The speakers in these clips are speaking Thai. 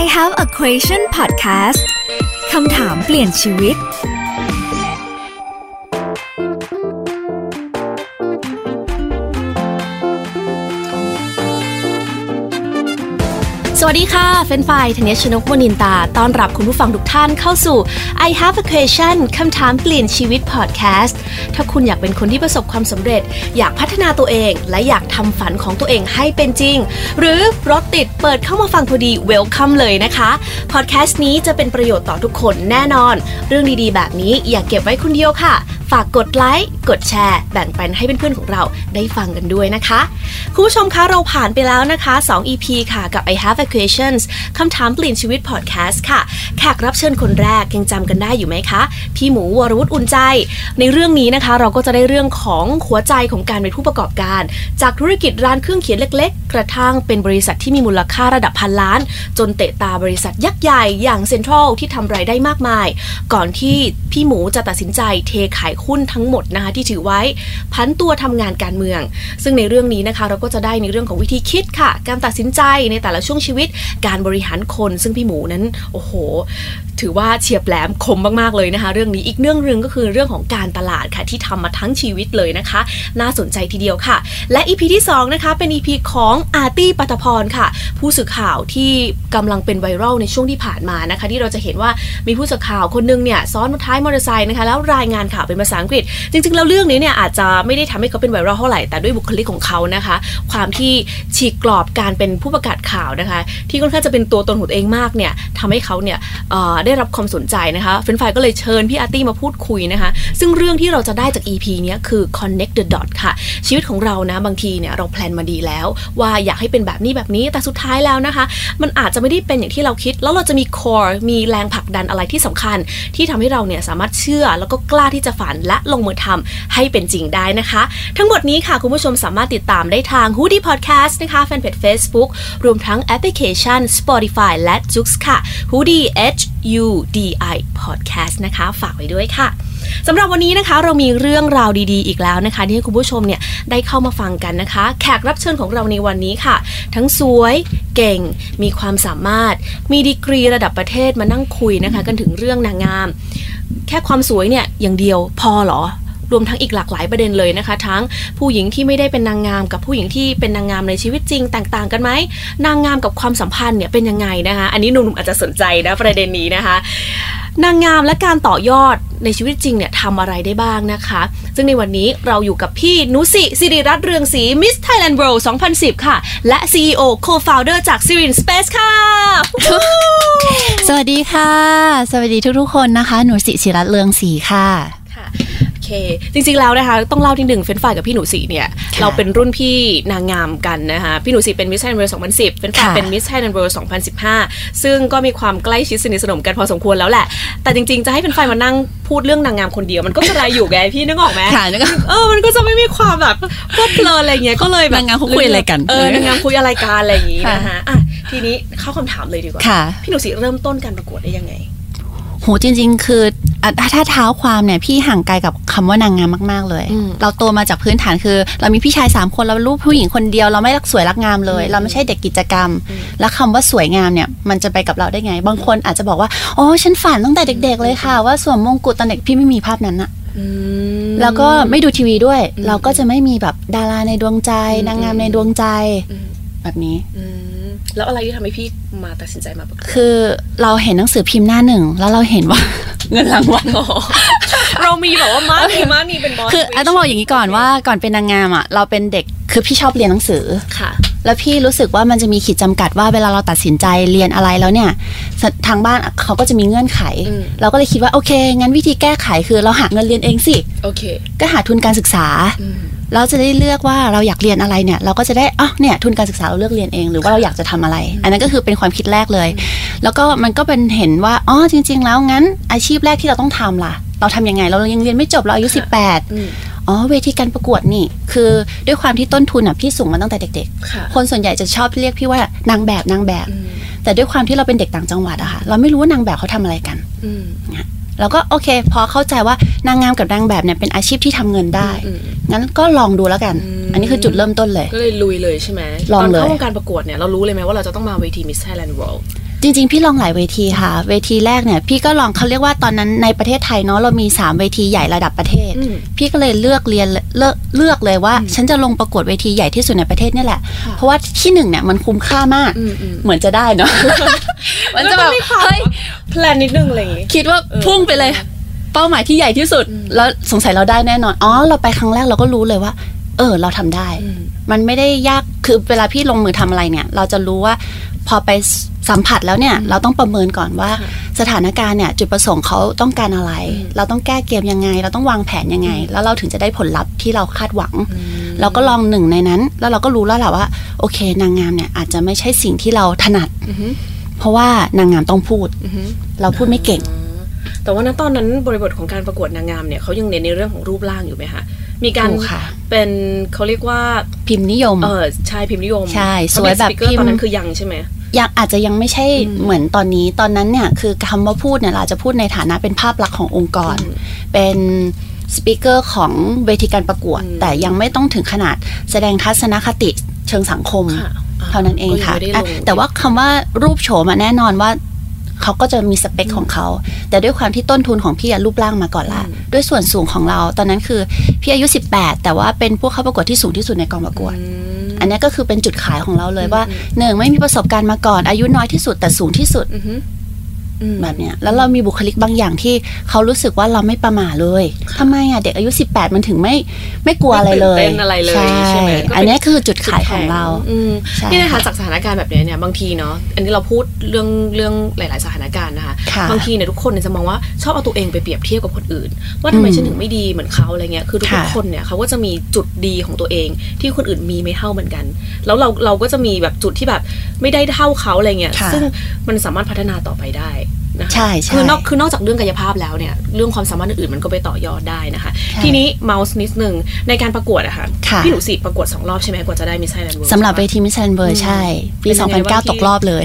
I have a question podcast คำถามเปลี่ยนชีวิต สวัสดีค่ะ เฟนไฟธัญชนกมนินตา ต้อนรับคุณผู้ฟังทุกท่านเข้าสู่ I have a question คำถามเปลี่ยนชีวิตพอดแคสต์ ถ้าคุณอยากเป็นคนที่ประสบความสำเร็จ อยากพัฒนาตัวเอง และอยากทำฝันของตัวเองให้เป็นจริง หรือรถติดเปิดเข้ามาฟังพอดี welcome เลยนะคะ พอดแคสต์นี้จะเป็นประโยชน์ต่อทุกคนแน่นอน เรื่องดีๆ แบบนี้อย่ากเก็บไว้คนเดียวค่ะ ฝากกดไลค์ กดแชร์ แบ่งปันให้เพื่อนๆของเราได้ฟังกันด้วยนะคะ คุณผู้ชมคะเราผ่านไปแล้วนะคะ 2 EP ค่ะกับ I Have a Questions คำถามเปลี่ยนชีวิตพอดแคสต์ค่ะ แขกรับเชิญคนแรกยังจำกันได้อยู่ไหมคะ พี่หมูวรวุฒิอุ่นใจ ในเรื่องนี้นะคะเราก็จะได้เรื่องของหัวใจของการเป็นผู้ประกอบการ จากธุรกิจร้านเครื่องเขียนเล็ก ๆ กระทั่งเป็นบริษัทที่มีมูลค่าระดับพันล้าน จนเตะตาบริษัทยักษ์ใหญ่อย่างเซ็นทรัลที่ทำรายได้มากมาย ก่อนที่พี่หมูจะตัดสินใจเทขายหุ้นทั้งหมดนะคะที่ถือไว้ พันตัวทำงานการเมือง ซึ่งในเรื่องนี้นะคะเราก็จะได้ในเรื่องของวิธีคิดค่ะ การตัดสินใจในแต่ละช่วงชีวิต การบริหารคน ซึ่งพี่หมูนั้นโอ้โห ถือว่าเฉียบแหลมคมมากๆเลยนะคะ เรื่องนี้อีกเรื่องหนึ่งก็คือเรื่องของการตลาดค่ะที่ทำมาทั้งชีวิตเลยนะคะ น่าสนใจทีเดียวค่ะ และ EP ที่2นะคะเป็น EP ของอาร์ตี้ปัตพรค่ะ ผู้สื่อข่าวที่กำลังเป็นไวรัลในช่วงที่ผ่านมานะคะ ที่เราจะเห็นว่ามีผู้สื่อข่าวคนหนึงเนี่ยซ้อนท้ายมอเตอร์ไซค์นะคะแล้วรายงานข่าวเป็นภาษาอังกฤษ จริงๆแล้วเรื่องนี้เนี่ยอาจจะไม่ได้ทำให้เขาเป็นไวรัลเท่าไหร่แต่ด้วยบุคลิกของเขานะคะ ความที่ฉีกกรอบการเป็นผู้ประกาศข่าวนะคะ ที่ค่อนข้างจะเป็นตัวตนของตัวเองมากเนี่ยทำให้เขาเนี่ยได้รับความสนใจนะคะเฟนไฟก็เลยเชิญพี่อาร์ตี้มาพูดคุยนะคะ ซึ่งเรื่องที่เราจะได้จาก EP เนี้ยคือ connect the dot ค่ะ ชีวิตของเรานะบางทีเนี่ยเราแพลนมาดีแล้ว ว่าอยากให้เป็นแบบนี้แบบนี้แต่สุดท้ายแล้วนะคะ มันอาจจะไม่ได้เป็นอย่างที่เราคิด แล้วเราจะมี core มีแรงผลักดันอะไรที่สำคัญ ที่ทำให้เราเนี่ยสามารถเชื่อแล้วก็กล้าที่จะฝันและลงมือทำให้เป็นจริงได้นะคะ ทั้งหมดนี้ค่ะ คุณผู้ชมสามารถติดตามได้ทาง Hoodie Podcast นะคะแฟนเพจ Facebook รวมทั้งแอปพลิเคชัน Spotify และ Joox ค่ะ Hoodie H U D I Podcast นะคะ ฝากไว้ด้วยค่ะสำหรับวันนี้นะคะเรามีเรื่องราวดีๆ อีกแล้วนะคะ ที่ให้คุณผู้ชมเนี่ยได้เข้ามาฟังกันนะคะ แขกรับเชิญของเราในวันนี้ค่ะ ทั้งสวยเก่ง มีความสามารถ มีดีกรีระดับประเทศมานั่งคุยนะคะ กันถึงเรื่องนางงาม แค่ความสวยเนี่ยอย่างเดียวพอเหรอ รวมทั้งอีกหลากหลายประเด็นเลยนะคะ ทั้งผู้หญิงที่ไม่ได้เป็นนางงาม กับผู้หญิงที่เป็นนางงามในชีวิตจริงแตกต่างกันไหมนางงามกับความสัมพันธ์เนี่ยเป็นยังไงนะคะอันนี้หนุ่มๆอาจจะสนใจนะประเด็นนี้นะคะนางงามและการต่อยอดในชีวิตจริงเนี่ยทำอะไรได้บ้างนะคะ ซึ่งในวันนี้เราอยู่กับพี่นุสิสิริรัตน์เรืองศรี Miss Thailand World 2010 ค่ะ และ CEO Co-founder จาก Sirin Space ค่ะ สวัสดีค่ะ สวัสดีทุกๆคนนะคะ หนูสิศิรัตน์เลืองศรีค่ะ จริงๆแล้วนะคะ ต้องเล่าที่หนึ่งเฟรนฝ่ายกับพี่หนูสีเนี่ยค่ะเราเป็นรุ่นพี่นางงามกันนะคะ พี่หนูสีเป็น Miss Thailand World 2010 เฟรนฝ่ายค่ะเป็น Miss Thailand World 2015 ซึ่งก็มีความใกล้ชิดสนิทสนมกันพอสมควรแล้วแหละ แต่จริงๆ จะให้เฟรนฝ่ายมานั่งพูดเรื่องนางงามคนเดียวมันก็จะไรอยู่ไงพี่นึกออกไหมค่ะนึกออกเออมันก็จะไม่มีความแบบเพลิดเพลินอะไรเงี้ยก็เลยแบบนางงามเขาคุยอะไรกันเออนางงามคุยอะไรกันอะไรอย่างงี้ค่ะนะคะอะทีนี้เข้าคำถามเลยดีกว่าค่ะพี่หนูสีเริ่มต้นการประกวดได้ยังไงโหจริง ๆ คืออะ ถ้าเท้าความเนี่ยพี่ห่างไกลกับคำว่านางงามมากๆเลยอืมเราโตมาจากพื้นฐานคือ เรามีพี่ชายสามคนเราลูกผู้หญิงคนเดียวเราไม่รักสวยรักงามเลยอืมเราไม่ใช่เด็กกิจกรรมอืมแล้วคำว่าสวยงามเนี่ยมันจะไปกับเราได้ไง บางคนอาจจะบอกว่าโอ้ฉันฝันตั้งแต่เด็ก ๆ เลยค่ะ ว่าสวมมงกุฎตอนเด็กพี่ไม่มีภาพนั้นอะอืมแล้วก็ไม่ดูทีวีด้วยอืมเราก็จะไม่มีแบบดาราในดวงใจอืมนางงามในดวงใจอืมแบบนี้อืม แล้วอะไรที่ทำให้พี่มาตัดสินใจมาประกวดคือเราเห็นหนังสือพิมพ์หน้าหนึ่ง แล้วเราเห็นว่าเงินรางวัลอ๋อเรามีแบบว่ามามีมามีเป็นบอสคืออะต้องบอกอย่างนี้ก่อนว่าก่อนเป็นนางงามอะเราเป็นเด็กคือพี่ชอบเรียนหนังสือค่ะ แล้วพี่รู้สึกว่ามันจะมีขีดจำกัดว่าเวลาเราตัดสินใจเรียนอะไรแล้วเนี่ยสทางบ้านเขาก็จะมีเงื่อนไขอืมเราก็เลยคิดว่าโอเค งั้นวิธีแก้ไขคือเราหาเงินเรียนเองสิโอเค ก็หาทุนการศึกษาอืมเราจะได้เลือกว่าเราอยากเรียนอะไรเนี่ย เราก็จะได้อ๋อเนี่ยทุนการศึกษาเราเลือกเรียนเองหรือว่าเราอยากจะทำอะไร อันนั้นก็คือเป็นความคิดแรกเลย แล้วก็มันก็เป็นเห็นว่าอ๋อจริง ๆ แล้วงั้นอาชีพแรกที่เราต้องทำล่ะ เราทำยังไง เรายังเรียนไม่จบเราอายุค่ะ18 อืมอ๋อเวทีการประกวดนี่ คือด้วยความที่ต้นทุนอะพี่สูงมาตั้งแต่เด็กค่ะๆคนส่วนใหญ่จะชอบเรียกพี่ว่านางแบบนางแบบอืมแต่ด้วยความที่เราเป็นเด็กต่างจังหวัดอะค่ะ เราไม่รู้ว่านางแบบเขาทำอะไรกันอืมเราก็โอเค พอเข้าใจว่านางงามกับนางแบบเนี่ยเป็นอาชีพที่ทำเงินได้อืมงั้นก็ลองดูแล้วกันอืมอันนี้คือจุดเริ่มต้นเลย ก็เลยลุยเลยใช่ไหมลองเลยตนเข้าวงการประกวดเนี่ยเรารู้เลยไหมว่าเราจะต้องมาเวที Miss Thailand World จริง ๆ พี่ลองหลายเวทีค่ะ เวทีแรกเนี่ย พี่ก็ลองเขาเรียกว่าตอนนั้นในประเทศไทยเนาะเรามี 3 เวทีใหญ่ระดับประเทศอืมพี่ก็เลยเลือกเรียนเลือกเลือกเลยว่า ฉันจะลงประกวดเวทีใหญ่ที่สุดในประเทศนี่แหละค่ะเพราะว่าที่หนึ่งเนี่ยมันคุ้มค่ามากอืมอืมเหมือนจะได้เนาะมันจะแบบเฮ้เฮ้ยยแพลนนิดนึงอะไรอย่างงี้คิดว่าเออพุ่งไปเลย เป้าหมายที่ใหญ่ที่สุด แล้วสงสัยเราได้แน่นอนอ๋อเราไปครั้งแรกเราก็รู้เลยว่า เออเราทำได้อืมมันไม่ได้ยากคือเวลาพี่ลงมือทำอะไรเนี่ย เราจะรู้ว่าพ อไปสัมผัสแล้วเนี่ย เราต้องประเมินก่อนว่าค่ะสถานการณ์เนี่ย จุดประสงค์เขาต้องการอะไรอืมเราต้องแก้เกมยังไง เราต้องวางแผนยังไง แล้วเราถึงจะได้ผลลัพธ์ที่เราคาดหวัง เราก็ลองหนึ่งในนั้น แล้วเราก็รู้แล้วแหละว่า โอเค นางงามเนี่ยอาจจะไม่ใช่สิ่งที่เราถนัดอือฮึเพราะว่านางงามต้องพูดอือฮึเราพูดไม่เก่ง แต่ว่าณตอนนั้นบริบทของการประกวดนางงามเนี่ยเขายังเน้นในเรื่องของรูปร่างอยู่ไหมคะมีการถูกค่ะเป็นเขาเรียกว่าพิมพ์นิยม เออใช่พิมพ์นิยม ใช่ สวยแบบ Public speaker พิมพ์ตอนนั้นคือยังใช่ไหม ยังอาจจะยังไม่ใช่อืมเหมือนตอนนี้ ตอนนั้นเนี่ยคือคำว่าพูดเนี่ยเราจะพูดในฐานะเป็นภาพลักษณ์ขององค์กรอืมเป็นสปิเกอร์ของเวทีการประกวดอืมแต่ยังไม่ต้องถึงขนาดแสดงทัศนคติเชิงสังคมค่ะอ่เท่านั้นเองค่ะก็ยังไม่ได้อะลงแต่ว่าคำว่ารูปโฉมอะแน่นอนว่า เขาก็จะมีสเปคของเขา แต่ด้วยความที่ต้นทุนของพี่อะรูปร่างมาก่อนละอืมด้วยส่วนสูงของเรา ตอนนั้นคือพี่อายุ 18 แต่ว่าเป็นผู้เข้าประกวดที่สูงที่สุดในกองประกวดอืมอันนี้ก็คือเป็นจุดขายของเราเลยว่าอืมหนึ่งไม่มีประสบการณ์มาก่อนอายุน้อยที่สุดแต่สูงที่สุดอือฮึอืม แบบเนี้ยแล้วเรามีบุคลิกบางอย่างที่เขารู้สึกว่าเราไม่ประมาทเลยทำไมอะเด็กอายุ 18 มันถึงไม่ไม่กลัวอะไรเลยไม่ตื่นเต้นอะไรเลยใช่ใช่ไหมก็เป็นอันนี้คือจุดขายของเราอืมใช่นี่นะคะจากสถานการณ์แบบเนี้ยเนี่ยบางทีเนาะอันนี้เราพูดเรื่องเรื่องหลาย ๆ สถานการณ์นะคะค่ะบางทีเนี่ยทุกคนเนี่ยจะมองว่าชอบเอาตัวเองไปเปรียบเทียบกับคนอื่น ว่าทำไมอืมฉันถึงไม่ดีเหมือนเขาอะไรเงี้ยคือทุกค่ะๆคนเนี่ยเขาก็จะมีจุดดีของตัวเอง ที่คนอื่นมีไม่เท่าเหมือนกัน แล้วเราเราก็จะมีแบบจุดที่แบบไม่ได้เท่าเขาอะไรเงี้ยค่ะซึ่งมันสามารถพัฒนาต่อไปได้ นะคะใช่ใช่คือนอกคือนอกจากเรื่องกายภาพแล้วเนี่ยเรื่องความสามารถอื่นๆมันก็ไปต่อยอดได้นะคะใช่ทีนี้เม้าท์นิดนึงในการประกวดอะค่ะค่ะพี่หนูสีประกวดสองรอบใช่ไหมกว่าจะได้ Miss Thailand Worldำหรับเวทีมิสซันเบอร์ใช่ปีเป็นยังไงบ้าง2009ตกรอบเลย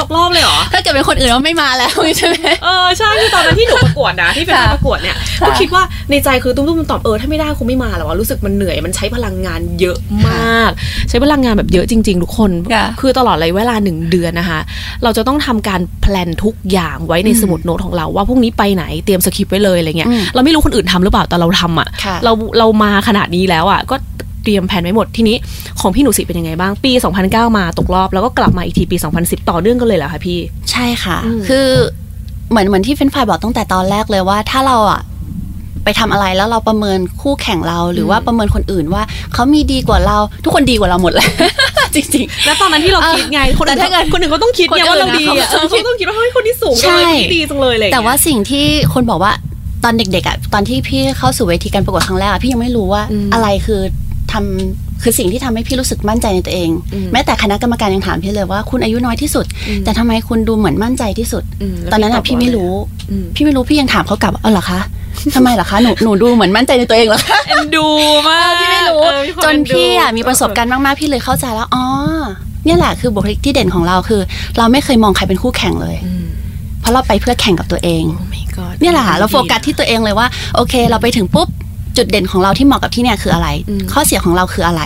ตกรอบเลยเหรอถ้าเกิดเป็นคนอื่นเราไม่มาแล้วใช่ไหมเออใช่คือตอนนั้นที่หนูประกวดนะที่เป็นค่ะการประกวดเนี่ยค่ะก็คิดว่าในใจคือตุ้มๆตอบเออถ้าไม่ได้คงไม่มาหรอกว่ารู้สึกมันเหนื่อยมันใช้พลังงานเยอะมาก ใช้พลังงานแบบเยอะจริง ๆ ทุกคนค่ะคือตลอดระยะเวลาหนึ่งเดือนนะคะ เราจะต้องทำการ plan ทุกอย่างไว้ในสมุดโน้ตของเราว่าพรุ่งนี้ไปไหนเตรียมสคริปต์ไว้เลยอะไรเงี้ยอืมเราไม่รู้คนอื่นทำหรือเปล่าแต่เราทำอะค่ะเราเรามาขนาดนี้แล้วอะก็เตรียมแผนไว้หมดทีนี้ของพี่หนูสิเป็นยังไงบ้างปี 2009 มาตกรอบแล้วก็กลับมาอีกทีปี 2010 ต่อเนื่องกันเลยเหรอคะพี่ ใช่ค่ะอืมคือเหมือนเหมือนที่เฟรนช์ฟรายบอกตั้งแต่ตอนแรกเลยว่าถ้าเราอะไปทำอะไรแล้วเราประเมินคู่แข่งเราหรือว่าประเมินคนอื่นว่าเขามีดีกว่าเราทุกคนดีกว่าเราหมดแหละ จริงแล้วตอนนั้นที่เราคิดไง คนอื่นแต่ถ้าเกิดคนอื่นเขาต้องคิดไงคนอื่นว่าเราดีอะนะเขาเขาต้องคิดว่าเฮ้ยคนที่สูงจังเลยใช่คนที่ดีจังเลยอะไรอย่งแต่เงี้ยว่าสิ่งที่คนบอกว่าตอนเด็กๆอะตอนที่พี่เข้าสู่เวทีการประกวดครั้งแรกอะพี่ยังไม่รู้ว่าอืมอะไรคือทำคือสิ่งที่ทำให้พี่รู้สึกมั่นใจในตัวเองอืมแม้แต่คณะกรรมการยังถามพี่เลยว่าคุณอายุน้อยที่สุดอืมแต่ทำไมคุณดูเหมือนมั่นใจที่สุดอืมแล้วตอนนั้นอะพี่พี่ตอบว่าไม่รู้อืมพี่ไม่รู้พี่ยังถามเขากลับว่าเออเหรอคะทำไมเหรอคะหนูหนูดูเหมือนมั่นใจในตัวเองเหรอคะเอ็นดูมาก จนเอ็ดูพี่อะมีประสบการณ์มากๆ พี่เลยเข้าใจแล้วอ๋อเนี่ยแหละคือบุคลิกที่เด่นของเราคือ เราไม่เคยมองใครเป็นคู่แข่งเลยอืมเพราะเราไปเพื่อแข่งกับตัวเองโอ้ my god เนี่ยแหละค่ะเราโฟกัสที่ตัวเองเลยว่า โอเค เราไปถึงปุ๊บจุดเด่นของเราที่เหมาะกับที่เนี่ยคืออะไรอืมข้อเสียของเราคืออะไร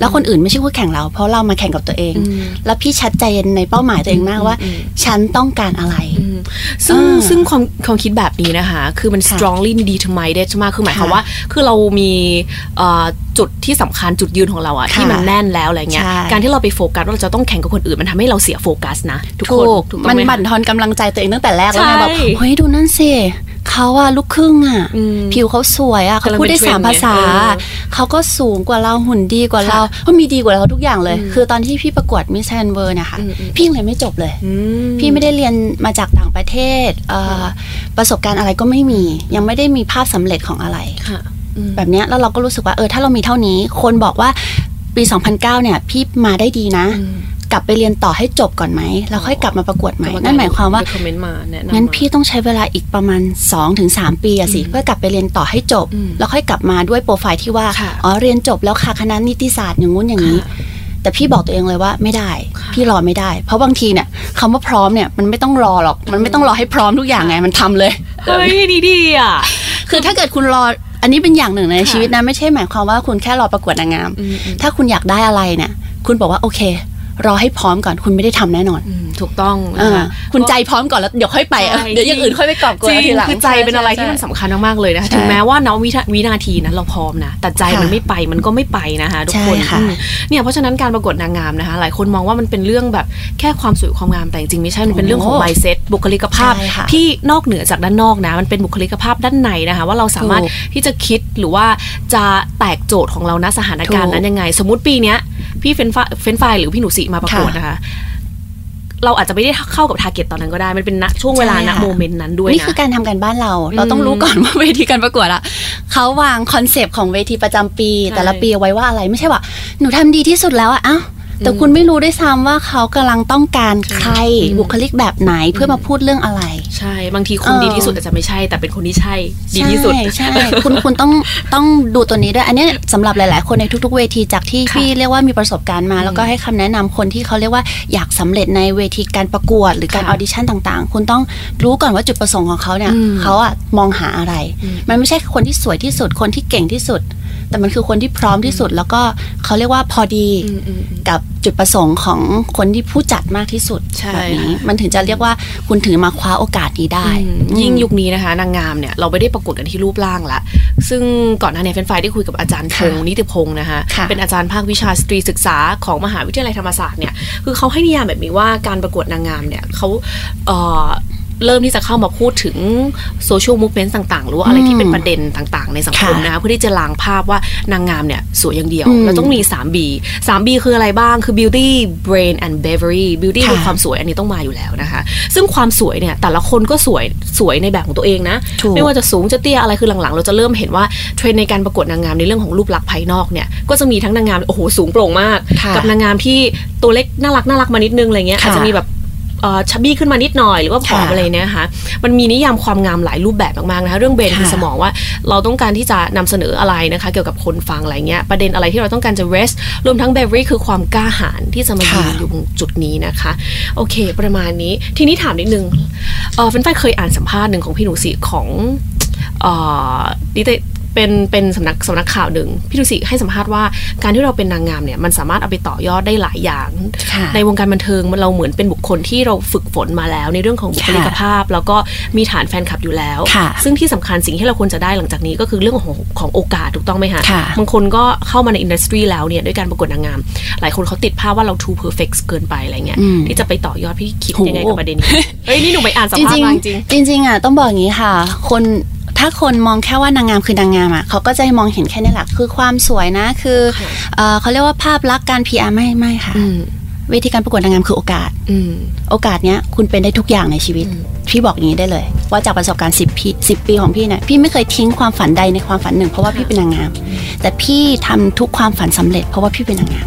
แล้วคนอื่นไม่ใช่คู่แข่งเรา เพราะเรามาแข่งกับตัวเองอืมแล้วพี่ชัดเจนในเป้าหมายตัวเองมากว่าอืมฉันต้องการอะไรอืมซึ่งอ่าซึ่งความความคิดแบบนี้นะคะ คือมันค่ะ strongly determined มากคือหมายความค่ะว่า คือเรามีเอ่อจุดที่สำคัญจุดยืนของเราอะค่ะที่มันแน่นแล้วอะไรเงี้ยใช่การที่เราไปโฟกัสว่าเราจะต้องแข่งกับคนอื่นมันทำให้เราเสียโฟกัสนะทุกคนถูกถูกต้มัองนไหมคะบั่นทอนกำลังใจตัวเองตั้งแต่แรกแล้วไงใช่แบบเฮ้ยดูนั่นสิ เขาอะลูกครึ่งอะอืมผิวเขาสวยอะเขากำลังพูดได้เป็นเทรนสามด์ไงภาษาเออเขาก็สูงกว่าเราหุ่นดีกว่าเราก็มีดีกว่าเราทุกอย่างเลย คือตอนที่พี่ประกวด Miss Universe นะคะอืมอืมพี่ยังเรียนไม่จบเลยอืมพี่ไม่ได้เรียนมาจากต่างประเทศเอ่อประสบการณ์อะไรก็ไม่มี ยังไม่ได้มีภาพสำเร็จของอะไรค่ะอืมแบบเนี้ยแล้วเราก็รู้สึกว่าเออถ้าเรามีเท่านี้ คนบอกว่าปี 2009 เนี่ย พี่มาได้ดีนะอืม กลับไปเรียนต่อให้จบก่อนไหมแล้วค่อยกลับมาประกวดใหม่กรรนั่นหมายความว่า comment มาแนะนำงั้นมาพี่ต้องใช้เวลาอีกประมาณ 2-3 ปีอะสิเพื่อกลับไปเรียนต่อให้จบอืมแล้วค่อยกลับมาด้วยโปรไฟล์ที่ว่าค่ะอ๋อเรียนจบแล้วค่ะคณะนิติศาสตร์อย่างงู้นอย่างนี้ค่ะแต่พี่บอกตัวเองเลยว่าไม่ได้ค่ะพี่รอไม่ได้ เพราะบางทีเนี่ยคำว่าพร้อมเนี่ยมันไม่ต้องรอหรอกมันไม่ต้องรอให้พร้อมทุกอย่างไงมันทำเลยเฮ้ยดีดีอะคือถ้าเกิดคุณรออันนี้เป็นอย่างหนึ่งในค่ะชีวิตนะไม่ใช่หมายความว่าคุณแค่รอประกวดนางงามอืมอืมถ้าคุณอยากได้อะไรเนี่ย คุณบอกว่าโอเค รอให้พร้อมก่อนคุณไม่ได้ทำแน่นอนอืมถูกต้องเอนะอคะคุณใจพร้อมก่อนแล้วเดี๋ยวค่อยไปใช่เดี๋ยวอย่างอื่นค่อยไปกอบกวนจริทีงหลังคือใจเป็นอะไรที่มันสำคัญมากๆเลยนะคะใช่ถึงแม้ว่าณวินาวินาทีนั้นเราพร้อมนะแต่ใจค่ะมันไม่ไปมันก็ไม่ไปนะคะทุกคนใช่ค่ะอืมเนี่ยเพราะฉะนั้นการประกวดนางงามนะคะ หลายคนมองว่ามันเป็นเรื่องแบบแค่ความสวยความงามแต่จริงๆไม่ใช่มันเป็นเรื่องของโอ้ mindset บุคลิกภาพใช่ค่ะที่นอกเหนือจากด้านนอกนะมันเป็นบุคลิกภาพด้านในนะคะ ว่าเราสามารถถูกที่จะคิดหรือว่าจะแตกโจทย์ของเราณสถานการณ์นั้นถูกยังไง สมมติปีเนี้ยพี่เฟรนฟาเฟรนไฟหรือพี่หนูสีมาประกวดค่ะนะคะเราอาจจะไม่ได้เข้ากับ target ตอนนั้นก็ได้ มันเป็นณช่วงเวลาใช่ณค่ะ moment นั้นด้วยนี่นะคือการทำการบ้านเรา เราอืมต้องรู้ก่อนว่าเวทีการประกวดอะเขาวาง concept ของเวทีประจำปีใช่แต่ละปีเอาไว้ว่าอะไรไม่ใช่ว่า หนูทำดีที่สุดแล้วอะเอ้า แต่คุณไม่รู้ด้วยซ้ำว่าเขากำลังต้องการใครอืมบุคลิกแบบไหนเพื่อมาพูดเรื่องอะไร ใช่ บางทีคนเออดีที่สุดอาจจะไม่ใช่ แต่เป็นคนที่ใช่ ดีที่สุด ใช่ใช่คุณคุณต้องต้องดูตัวนี้ด้วย อันเนี้ยสำหรับหลาย ๆ คนในทุก ๆ เวทีจากที่ค่ะพี่เรียกว่ามีประสบการณ์มา แล้วก็ให้คำแนะนำคนที่เขาเรียกว่าอยากสำเร็จในเวทีการประกวด หรือการค่ะ audition ต่าง ๆ คุณต้องรู้ก่อนว่าจุดประสงค์ของเขาเนี่ยอืมเขาอะมองหาอะไรอืมมันไม่ใช่คนที่สวยที่สุดคนที่เก่งที่สุดแต่มันคือคนที่พร้อมที่สุดแล้วก็เขาเรียกว่าพอดีอืมอืมอืมกับจุดประสงค์ของคนที่ผู้จัดมากที่สุดใช่แบบนี้มันถึงจะเรียกว่าคุณถือมาคว้าโอกาสนี้ได้อืมยิ่งยุคนี้นะคะ นางงามเนี่ยเราไม่ได้ประกวดกันที่รูปร่างละ ซึ่งก่อนหน้านี้เฟรนไฟได้คุยกับอาจารย์พงศ์นิติพงศ์นะคะค่ะเป็นอาจารย์ภาควิชาสตรีศึกษาของมหาวิทยาลัยธรรมศาสตร์เนี่ยคือเขาให้นิยามแบบนี้ว่าการประกวดนางงามเนี่ยเขาเอ่อ เริ่มที่จะเข้ามาพูดถึงโซเชียลมูฟเมนต์ต่าง ๆ หรือว่าอะไรที่เป็นประเด็นต่าง ๆ ในสังคมค่ะนะคะเพื่อที่จะล้างภาพว่านางงามเนี่ยสวยอย่างเดียวอืมเราต้องมี 3B 3B คืออะไรบ้างคือ beauty brain and bravery beauty ค่ะคือความสวยอันนี้ต้องมาอยู่แล้วนะคะ ซึ่งความสวยเนี่ยแต่ละคนก็สวยสวยในแบบของตัวเองนะถูกไม่ว่าจะสูงจะเตี้ยอะไรคือหลังๆ เราจะเริ่มเห็นว่าเทรนด์ในการประกวดนางงามในเรื่องของรูปลักษณ์ภายนอกเนี่ยก็จะมีทั้งนางงามโอ้โหสูงโปร่งมากค่ะกับนางงามที่ตัวเล็กน่ารักน่ารักมานิดนึงอะไรเงี้ยค่ะอาจจะมีแบบเอ่อ chubby ขึ้นมานิดหน่อยหรือว่าผอมค่ะอะไรเนี่ยนะคะมันมีนิยามความงามหลายรูปแบบมากๆนะคะเรื่อง brain ค่ะคือสมองว่าเราต้องการที่จะนำเสนออะไรนะคะ เกี่ยวกับคนฟังอะไรเงี้ยประเด็นอะไรที่เราต้องการจะ raise รวมทั้ง b e v e r y คือความกล้าหาญที่จะมายืนค่ะอยู่ตรงจุดนี้นะคะ โอเค ประมาณนี้ทีนี้ถามนิดนึงเออเฟนไฟเคยอ่านสัมภาษณ์หนึ่งของพี่หนูสิของเอ่อนิตย เป็นเป็นสำนักสำนักข่าวหนึ่งพี่หนูสิให้สัมภาษณ์ว่าการที่เราเป็นนางงามเนี่ยมันสามารถเอาไปต่อยอดได้หลายอย่างค่ะในวงการบันเทิงมันเราเหมือนเป็นบุคคลที่เราฝึกฝนมาแล้ว ในเรื่องของบุคลิกภาพ แล้วก็มีฐานแฟนคลับอยู่แล้วค่ะซึ่งที่สำคัญสิ่งที่เราควรจะได้หลังจากนี้ก็คือเรื่องของของโอกาสถูกต้องไหมคะค่ะบางคนก็เข้ามาในอินดัสทรีแล้วเนี่ยด้วยการประกวดนางงาม หลายคนเขาติดภาพว่าเรา too perfect เกินไปอะไรเงี้ยอืมที่จะไปต่อยอดพี่คิดโหยังไงกับประเด็นนี้เฮ้ยนี่หนูไปอ่านสัมจริงภาษณ์มาจริงๆจริงๆอะต้องบอกอย่างนี้ค่ะ คน ถ้าคนมองแค่ว่านางงามคือนางงามอะเขาก็จะมองเห็นแค่นี้แหละคือความสวยนะคือค่ะเอ่อเขาเรียกว่าภาพลักษณ์การ PR ไม่ไม่ค่ะอืมเวทีการประกวดนางงามคือโอกาสอืมโอกาสเนี้ยคุณเป็นได้ทุกอย่างในชีวิต พี่บอกอย่างนี้ได้เลย ว่าจากประสบการณ์10ปี10ปีของพี่เนี่ยพี่ไม่เคยทิ้งความฝันใดในความฝันหนึ่ง เพราะว่าพี่เป็นนางงาม แต่พี่ทำทุกความฝันสำเร็จ เพราะว่าพี่เป็นนางงาม